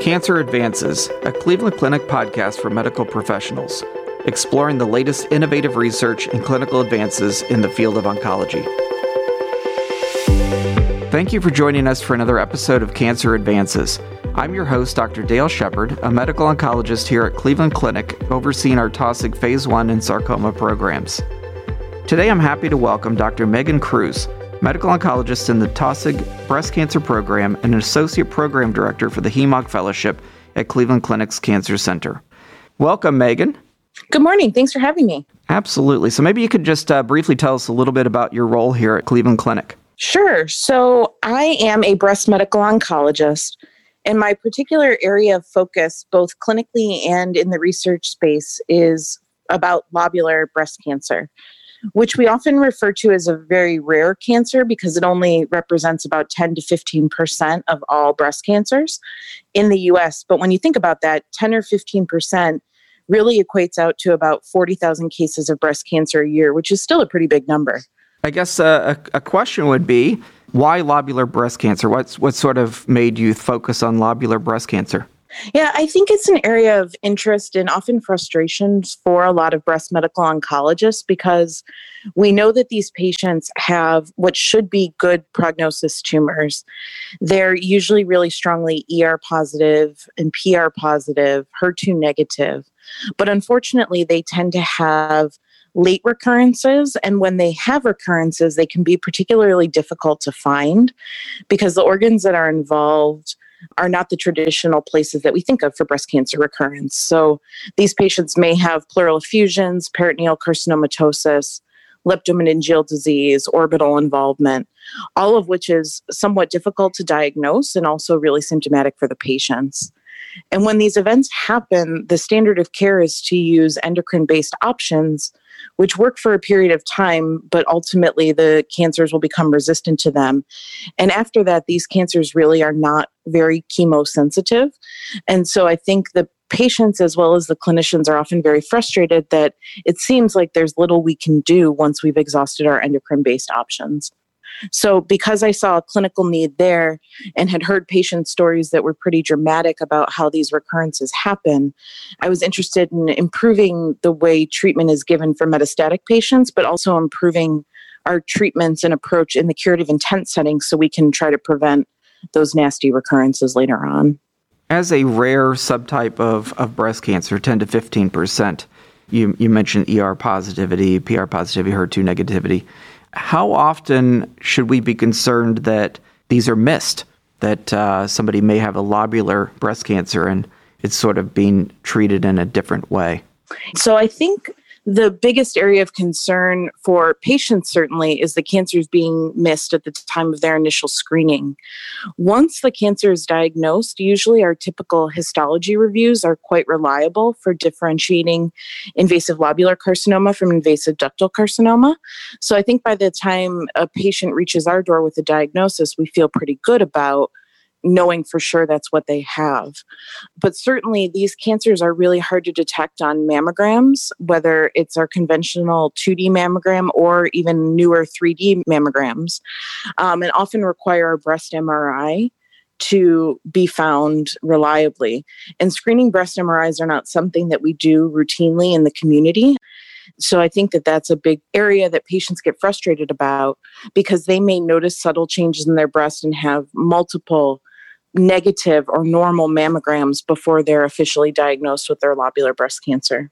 Cancer Advances, a Cleveland Clinic podcast for medical professionals, exploring the latest innovative research and clinical advances in the field of oncology. Thank you for joining us for another episode of Cancer Advances. I'm your host, Dr. Dale Shepard, a medical oncologist here at Cleveland Clinic, overseeing our Taussig Phase 1 and sarcoma programs. Today, I'm happy to welcome Dr. Megan Kruse, medical oncologist in the Taussig Breast Cancer Program and an associate program director for the HEMONC Fellowship at Cleveland Clinic's Cancer Center. Welcome, Megan. Good morning. Thanks for having me. Absolutely. So, maybe you could just uh, briefly tell us a little bit about your role here at Cleveland Clinic. Sure. So, I am a breast medical oncologist, and my particular area of focus, both clinically and in the research space, is about lobular breast cancer which we often refer to as a very rare cancer because it only represents about 10 to 15% of all breast cancers in the US. But when you think about that, 10 or 15% really equates out to about 40,000 cases of breast cancer a year, which is still a pretty big number. I guess uh, a, a question would be why lobular breast cancer? What's what sort of made you focus on lobular breast cancer? Yeah, I think it's an area of interest and often frustrations for a lot of breast medical oncologists because we know that these patients have what should be good prognosis tumors. They're usually really strongly ER positive and PR positive, HER2 negative. But unfortunately, they tend to have late recurrences. And when they have recurrences, they can be particularly difficult to find because the organs that are involved are not the traditional places that we think of for breast cancer recurrence. So these patients may have pleural effusions, peritoneal carcinomatosis, leptomeningeal disease, orbital involvement, all of which is somewhat difficult to diagnose and also really symptomatic for the patients. And when these events happen, the standard of care is to use endocrine based options which work for a period of time, but ultimately the cancers will become resistant to them. And after that, these cancers really are not very chemosensitive. And so I think the patients as well as the clinicians are often very frustrated that it seems like there's little we can do once we've exhausted our endocrine based options. So, because I saw a clinical need there and had heard patient stories that were pretty dramatic about how these recurrences happen, I was interested in improving the way treatment is given for metastatic patients, but also improving our treatments and approach in the curative intent setting so we can try to prevent those nasty recurrences later on. As a rare subtype of, of breast cancer, 10 to 15%, you, you mentioned ER positivity, PR positivity, HER2 negativity. How often should we be concerned that these are missed? That uh, somebody may have a lobular breast cancer and it's sort of being treated in a different way? So I think the biggest area of concern for patients certainly is the cancers being missed at the time of their initial screening. Once the cancer is diagnosed, usually our typical histology reviews are quite reliable for differentiating invasive lobular carcinoma from invasive ductal carcinoma. So I think by the time a patient reaches our door with a diagnosis, we feel pretty good about knowing for sure that's what they have. But certainly, these cancers are really hard to detect on mammograms, whether it's our conventional 2D mammogram or even newer 3D mammograms, um, and often require a breast MRI to be found reliably. And screening breast MRIs are not something that we do routinely in the community. So I think that that's a big area that patients get frustrated about because they may notice subtle changes in their breast and have multiple negative or normal mammograms before they're officially diagnosed with their lobular breast cancer.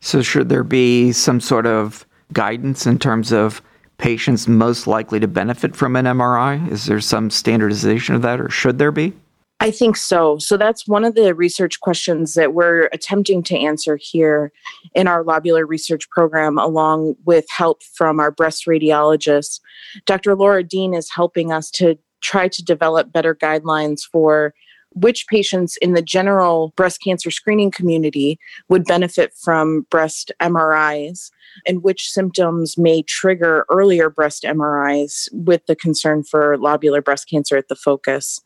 So, should there be some sort of guidance in terms of patients most likely to benefit from an MRI? Is there some standardization of that, or should there be? I think so. So that's one of the research questions that we're attempting to answer here in our lobular research program, along with help from our breast radiologist. Dr. Laura Dean is helping us to try to develop better guidelines for which patients in the general breast cancer screening community would benefit from breast MRIs and which symptoms may trigger earlier breast MRIs with the concern for lobular breast cancer at the focus.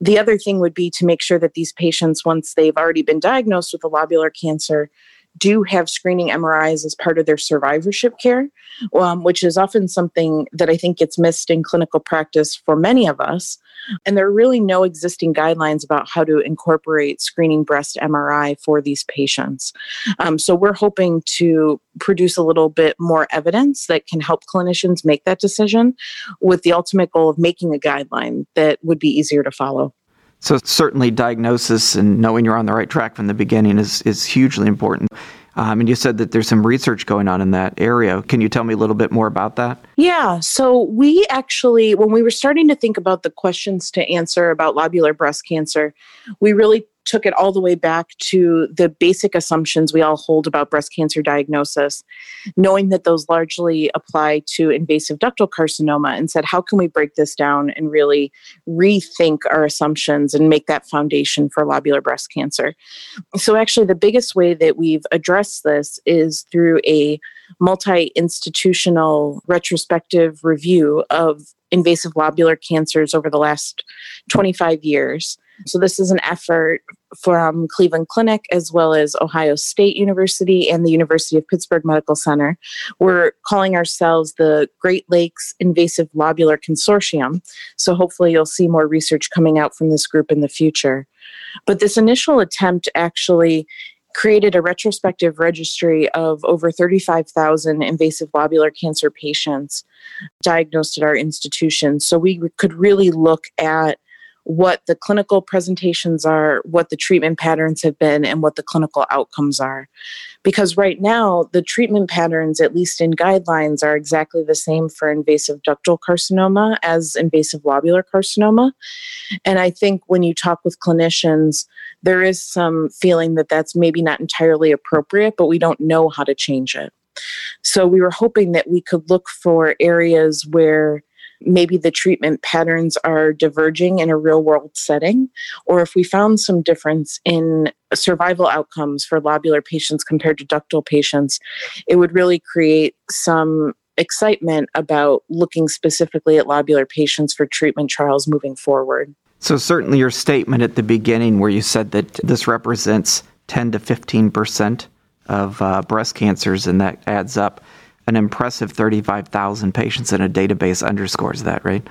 The other thing would be to make sure that these patients, once they've already been diagnosed with a lobular cancer, do have screening MRIs as part of their survivorship care, um, which is often something that I think gets missed in clinical practice for many of us. And there are really no existing guidelines about how to incorporate screening breast MRI for these patients. Um, so we're hoping to produce a little bit more evidence that can help clinicians make that decision with the ultimate goal of making a guideline that would be easier to follow. So certainly diagnosis and knowing you're on the right track from the beginning is, is hugely important. Um, and you said that there's some research going on in that area. Can you tell me a little bit more about that? Yeah. So, we actually, when we were starting to think about the questions to answer about lobular breast cancer, we really took it all the way back to the basic assumptions we all hold about breast cancer diagnosis, knowing that those largely apply to invasive ductal carcinoma, and said, how can we break this down and really rethink our assumptions and make that foundation for lobular breast cancer? So, actually, the biggest way that we've addressed this is through a multi institutional retrospective review of invasive lobular cancers over the last 25 years. So, this is an effort from Cleveland Clinic as well as Ohio State University and the University of Pittsburgh Medical Center. We're calling ourselves the Great Lakes Invasive Lobular Consortium. So, hopefully, you'll see more research coming out from this group in the future. But this initial attempt actually created a retrospective registry of over 35,000 invasive lobular cancer patients diagnosed at our institution. So we could really look at what the clinical presentations are, what the treatment patterns have been, and what the clinical outcomes are. Because right now, the treatment patterns, at least in guidelines, are exactly the same for invasive ductal carcinoma as invasive lobular carcinoma. And I think when you talk with clinicians, there is some feeling that that's maybe not entirely appropriate, but we don't know how to change it. So we were hoping that we could look for areas where maybe the treatment patterns are diverging in a real world setting, or if we found some difference in survival outcomes for lobular patients compared to ductal patients, it would really create some excitement about looking specifically at lobular patients for treatment trials moving forward. So, certainly, your statement at the beginning, where you said that this represents 10 to 15 percent of uh, breast cancers, and that adds up an impressive 35,000 patients in a database underscores that, right?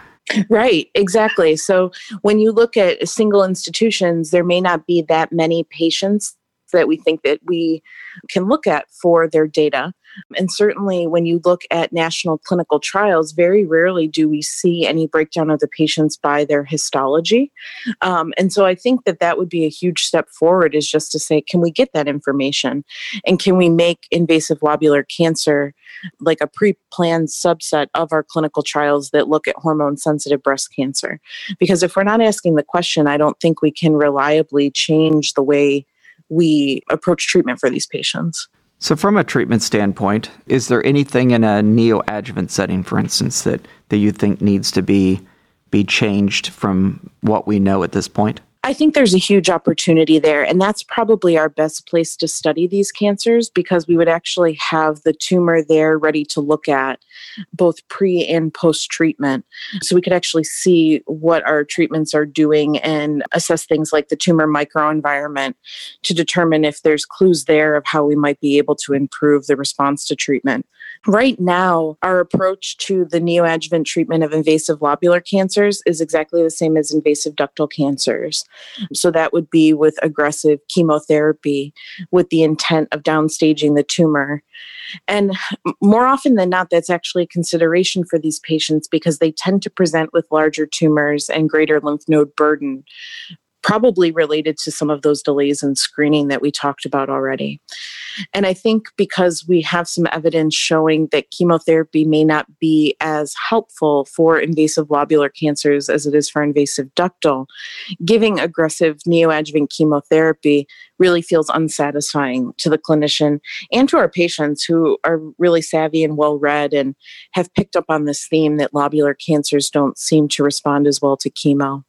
Right, exactly. So when you look at single institutions, there may not be that many patients that we think that we can look at for their data. And certainly, when you look at national clinical trials, very rarely do we see any breakdown of the patients by their histology. Um, and so, I think that that would be a huge step forward is just to say, can we get that information? And can we make invasive lobular cancer like a pre planned subset of our clinical trials that look at hormone sensitive breast cancer? Because if we're not asking the question, I don't think we can reliably change the way we approach treatment for these patients. So, from a treatment standpoint, is there anything in a neoadjuvant setting, for instance, that, that you think needs to be be changed from what we know at this point? I think there's a huge opportunity there. And that's probably our best place to study these cancers because we would actually have the tumor there ready to look at both pre and post treatment. So we could actually see what our treatments are doing and assess things like the tumor microenvironment to determine if there's clues there of how we might be able to improve the response to treatment. Right now, our approach to the neoadjuvant treatment of invasive lobular cancers is exactly the same as invasive ductal cancers. So that would be with aggressive chemotherapy with the intent of downstaging the tumor. And more often than not, that's actually a consideration for these patients because they tend to present with larger tumors and greater lymph node burden probably related to some of those delays in screening that we talked about already. And I think because we have some evidence showing that chemotherapy may not be as helpful for invasive lobular cancers as it is for invasive ductal, giving aggressive neoadjuvant chemotherapy really feels unsatisfying to the clinician and to our patients who are really savvy and well read and have picked up on this theme that lobular cancers don't seem to respond as well to chemo.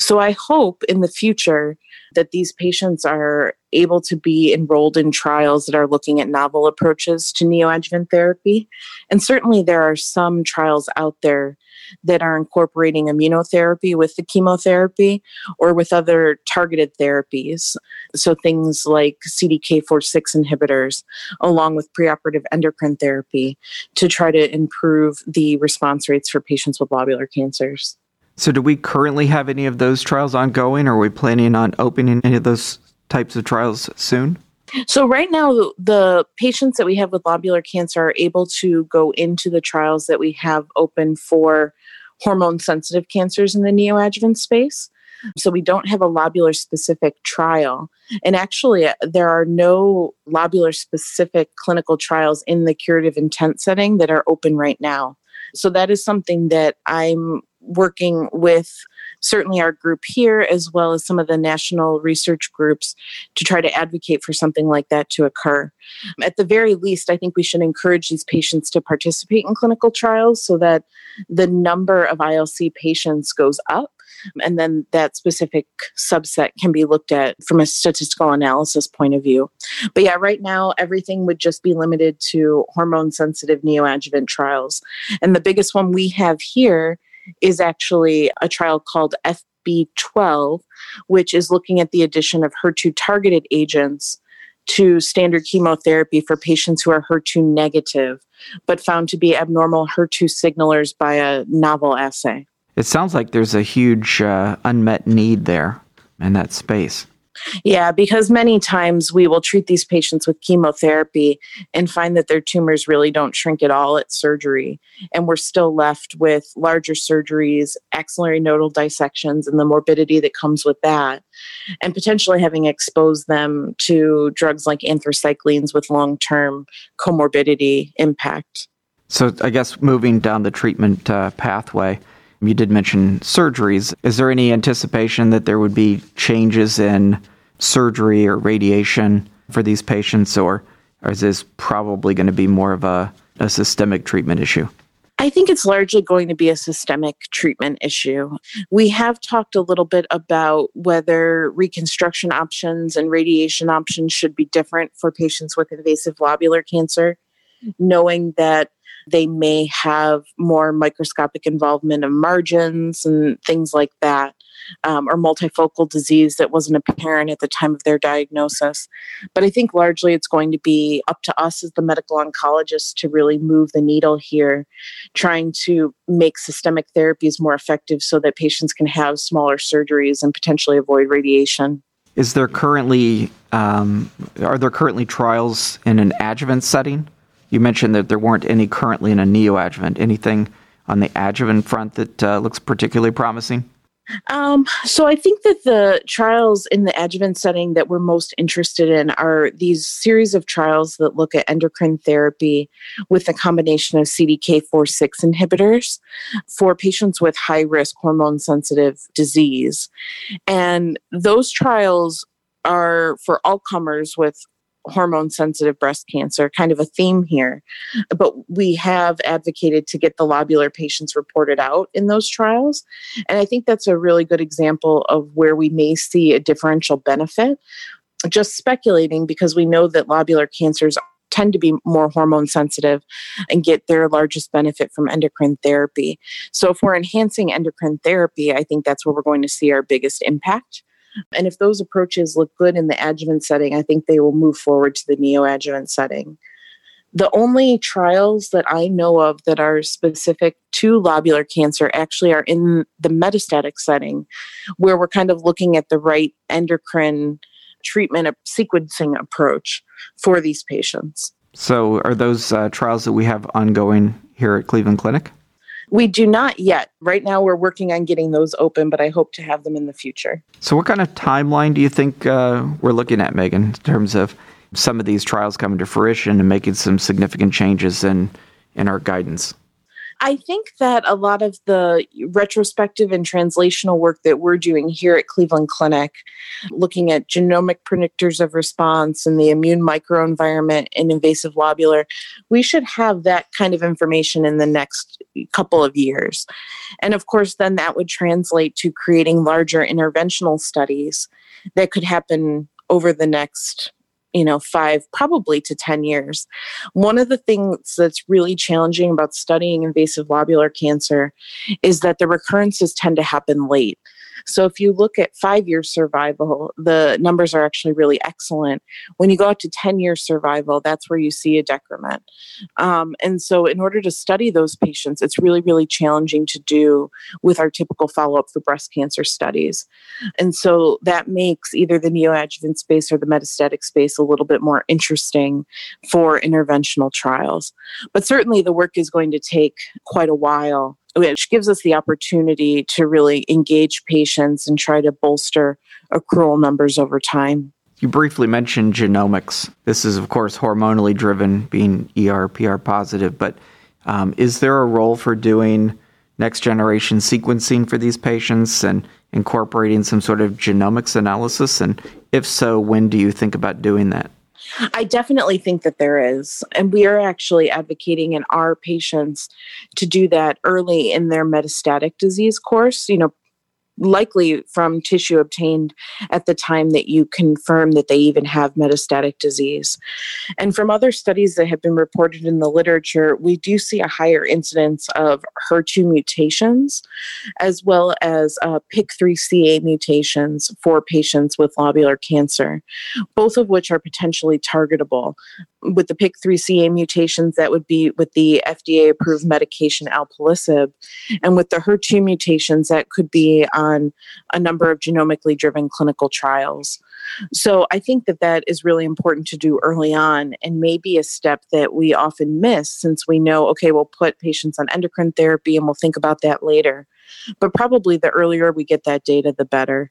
So I hope in the future that these patients are able to be enrolled in trials that are looking at novel approaches to neoadjuvant therapy. And certainly there are some trials out there that are incorporating immunotherapy with the chemotherapy or with other targeted therapies. So things like CDK4/6 inhibitors, along with preoperative endocrine therapy, to try to improve the response rates for patients with lobular cancers. So, do we currently have any of those trials ongoing, or are we planning on opening any of those types of trials soon? So, right now, the patients that we have with lobular cancer are able to go into the trials that we have open for hormone sensitive cancers in the neoadjuvant space. So, we don't have a lobular specific trial. And actually, there are no lobular specific clinical trials in the curative intent setting that are open right now. So, that is something that I'm working with certainly our group here, as well as some of the national research groups, to try to advocate for something like that to occur. At the very least, I think we should encourage these patients to participate in clinical trials so that the number of ILC patients goes up. And then that specific subset can be looked at from a statistical analysis point of view. But yeah, right now, everything would just be limited to hormone sensitive neoadjuvant trials. And the biggest one we have here is actually a trial called FB12, which is looking at the addition of HER2 targeted agents to standard chemotherapy for patients who are HER2 negative, but found to be abnormal HER2 signalers by a novel assay. It sounds like there's a huge uh, unmet need there in that space. Yeah, because many times we will treat these patients with chemotherapy and find that their tumors really don't shrink at all at surgery. And we're still left with larger surgeries, axillary nodal dissections, and the morbidity that comes with that, and potentially having exposed them to drugs like anthracyclines with long term comorbidity impact. So, I guess moving down the treatment uh, pathway, you did mention surgeries. Is there any anticipation that there would be changes in surgery or radiation for these patients, or, or is this probably going to be more of a, a systemic treatment issue? I think it's largely going to be a systemic treatment issue. We have talked a little bit about whether reconstruction options and radiation options should be different for patients with invasive lobular cancer, knowing that they may have more microscopic involvement of margins and things like that um, or multifocal disease that wasn't apparent at the time of their diagnosis. But I think largely it's going to be up to us as the medical oncologists to really move the needle here, trying to make systemic therapies more effective so that patients can have smaller surgeries and potentially avoid radiation. Is there currently um, are there currently trials in an adjuvant setting? You mentioned that there weren't any currently in a neoadjuvant. Anything on the adjuvant front that uh, looks particularly promising? Um, so I think that the trials in the adjuvant setting that we're most interested in are these series of trials that look at endocrine therapy with a combination of CDK4/6 inhibitors for patients with high risk hormone sensitive disease. And those trials are for all comers with hormone sensitive breast cancer, kind of a theme here. But we have advocated to get the lobular patients reported out in those trials. And I think that's a really good example of where we may see a differential benefit. Just speculating because we know that lobular cancers tend to be more hormone sensitive and get their largest benefit from endocrine therapy. So, if we're enhancing endocrine therapy, I think that's where we're going to see our biggest impact. And if those approaches look good in the adjuvant setting, I think they will move forward to the neoadjuvant setting. The only trials that I know of that are specific to lobular cancer actually are in the metastatic setting, where we're kind of looking at the right endocrine treatment sequencing approach for these patients. So, are those uh, trials that we have ongoing here at Cleveland Clinic? We do not yet. Right now, we're working on getting those open, but I hope to have them in the future. So, what kind of timeline do you think uh, we're looking at, Megan, in terms of some of these trials coming to fruition and making some significant changes in, in our guidance? I think that a lot of the retrospective and translational work that we're doing here at Cleveland Clinic, looking at genomic predictors of response and the immune microenvironment in invasive lobular, we should have that kind of information in the next couple of years. And of course, then that would translate to creating larger interventional studies that could happen over the next you know, five, probably to 10 years. One of the things that's really challenging about studying invasive lobular cancer is that the recurrences tend to happen late. So if you look at five year survival, the numbers are actually really excellent. When you go out to 10 year survival, that's where you see a decrement. Um, and so, in order to study those patients, it's really, really challenging to do with our typical follow up for breast cancer studies. And so, that makes either the neoadjuvant space or the metastatic space a little bit more interesting for interventional trials. But certainly, the work is going to take quite a while which gives us the opportunity to really engage patients and try to bolster accrual numbers over time. You briefly mentioned genomics. This is, of course, hormonally driven, being ER, PR positive, but um, is there a role for doing next generation sequencing for these patients and incorporating some sort of genomics analysis? And if so, when do you think about doing that? I definitely think that there is. And we are actually advocating in our patients to do that early in their metastatic disease course, you know, likely from tissue obtained at the time that you confirm that they even have metastatic disease. And from other studies that have been reported in the literature, we do see a higher incidence of HER2 mutations as well as uh, PIK3CA mutations for patients with lobular cancer, both of which are potentially targetable with the PIK3CA mutations, that would be with the FDA approved medication alpelisib. And with the HER2 mutations, that could be on a number of genomically driven clinical trials. So I think that that is really important to do early on and maybe a step that we often miss since we know, okay, we'll put patients on endocrine therapy and we'll think about that later. But probably the earlier we get that data, the better.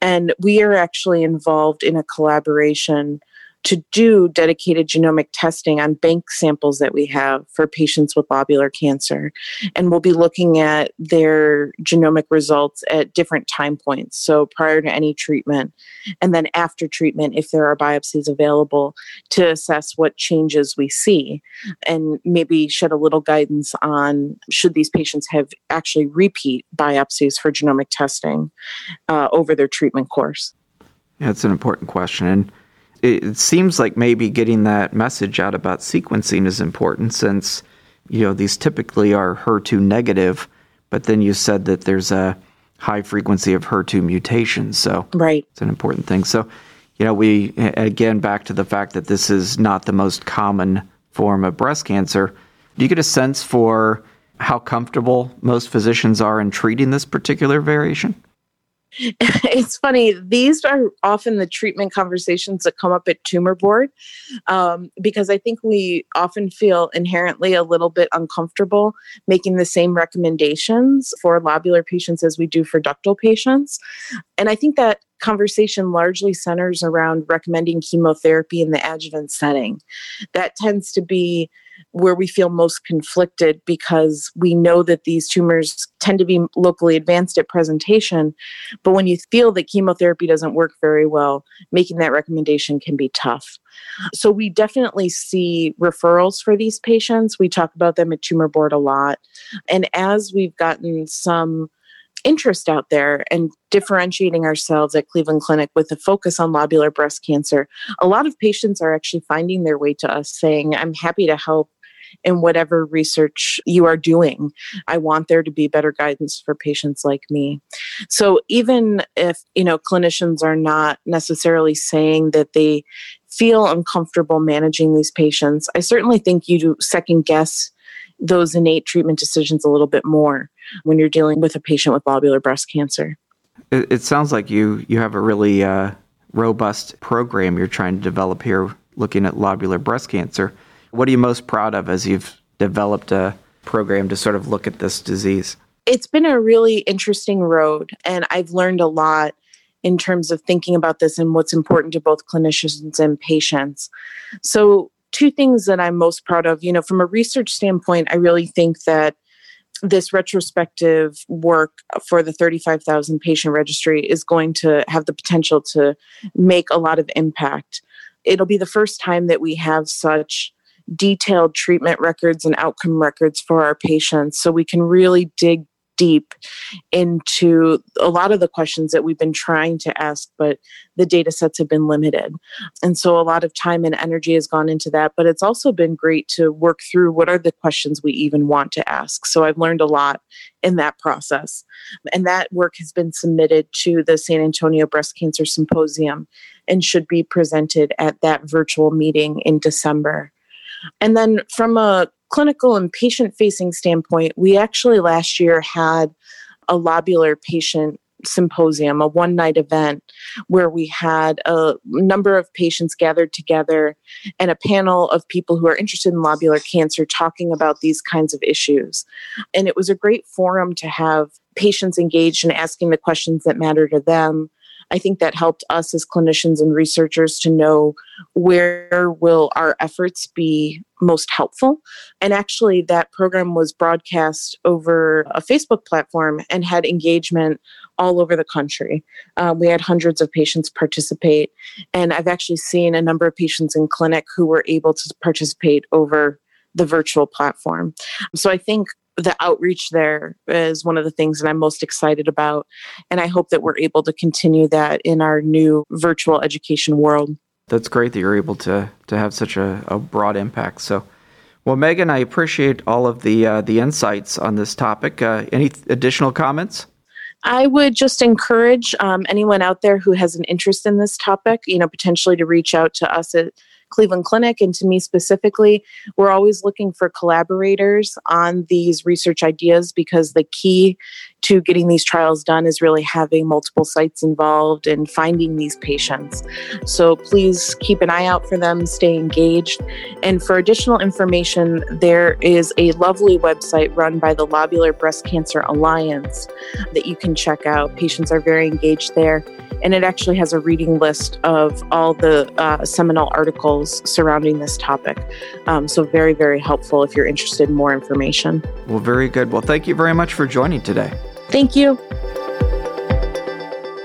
And we are actually involved in a collaboration to do dedicated genomic testing on bank samples that we have for patients with lobular cancer. And we'll be looking at their genomic results at different time points. So prior to any treatment, and then after treatment, if there are biopsies available, to assess what changes we see and maybe shed a little guidance on should these patients have actually repeat biopsies for genomic testing uh, over their treatment course. Yeah, an important question. And it seems like maybe getting that message out about sequencing is important since you know these typically are HER2 negative, but then you said that there's a high frequency of HER2 mutations, so right, it's an important thing. So, you know, we again back to the fact that this is not the most common form of breast cancer. Do you get a sense for how comfortable most physicians are in treating this particular variation? it's funny these are often the treatment conversations that come up at tumor board um, because i think we often feel inherently a little bit uncomfortable making the same recommendations for lobular patients as we do for ductal patients. And i think that conversation largely centers around recommending chemotherapy in the adjuvant setting that tends to be where we feel most conflicted because we know that these tumors tend to be locally advanced at presentation. But when you feel that chemotherapy doesn't work very well, making that recommendation can be tough. So we definitely see referrals for these patients. We talk about them at Tumor Board a lot. And as we've gotten some interest out there and differentiating ourselves at Cleveland Clinic with a focus on lobular breast cancer, a lot of patients are actually finding their way to us saying, I'm happy to help in whatever research you are doing. I want there to be better guidance for patients like me. So even if, you know, clinicians are not necessarily saying that they feel uncomfortable managing these patients, I certainly think you do second guess those innate treatment decisions a little bit more when you're dealing with a patient with lobular breast cancer. It, it sounds like you you have a really uh, robust program you're trying to develop here, looking at lobular breast cancer. What are you most proud of as you've developed a program to sort of look at this disease? It's been a really interesting road, and I've learned a lot in terms of thinking about this and what's important to both clinicians and patients. So, two things that I'm most proud of, you know, from a research standpoint, I really think that this retrospective work for the 35,000 patient registry is going to have the potential to make a lot of impact. It'll be the first time that we have such detailed treatment records and outcome records for our patients so we can really dig deep into a lot of the questions that we've been trying to ask, but the data sets have been limited. And so a lot of time and energy has gone into that. But it's also been great to work through what are the questions we even want to ask. So I've learned a lot in that process. And that work has been submitted to the San Antonio Breast Cancer Symposium and should be presented at that virtual meeting in December. And then from a clinical and patient facing standpoint, we actually last year had a lobular patient symposium, a one night event where we had a number of patients gathered together and a panel of people who are interested in lobular cancer talking about these kinds of issues. And it was a great forum to have patients engaged in asking the questions that matter to them I think that helped us as clinicians and researchers to know where will our efforts be most helpful. And actually, that program was broadcast over a Facebook platform and had engagement all over the country. Um, we had hundreds of patients participate, and I've actually seen a number of patients in clinic who were able to participate over the virtual platform. So I think the outreach there is one of the things that I'm most excited about. And I hope that we're able to continue that in our new virtual education world. That's great that you're able to, to have such a, a broad impact. So, well, Megan, I appreciate all of the uh, the insights on this topic. Uh, any additional comments? I would just encourage um, anyone out there who has an interest in this topic, you know, potentially to reach out to us at Cleveland Clinic and to me specifically, we're always looking for collaborators on these research ideas because the key to getting these trials done is really having multiple sites involved and finding these patients. So please keep an eye out for them, stay engaged. And for additional information, there is a lovely website run by the Lobular Breast Cancer Alliance that you can check out. Patients are very engaged there and it actually has a reading list of all the uh, seminal articles surrounding this topic. Um, so, very, very helpful if you're interested in more information. Well, very good. Well, thank you very much for joining today. Thank you.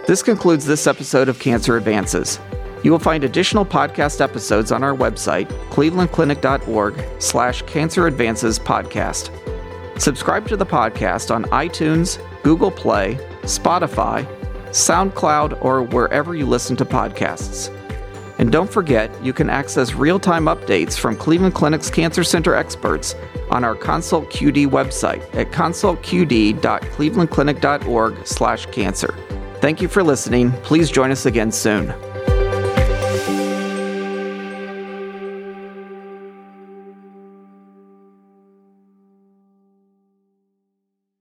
This concludes this episode of Cancer Advances. You will find additional podcast episodes on our website, clevelandclinic.org slash cancer advances podcast. Subscribe to the podcast on iTunes, Google Play, Spotify, SoundCloud, or wherever you listen to podcasts. And don't forget, you can access real time updates from Cleveland Clinic's Cancer Center experts on our Consult QD website at consultqd.clevelandclinic.org/slash cancer. Thank you for listening. Please join us again soon.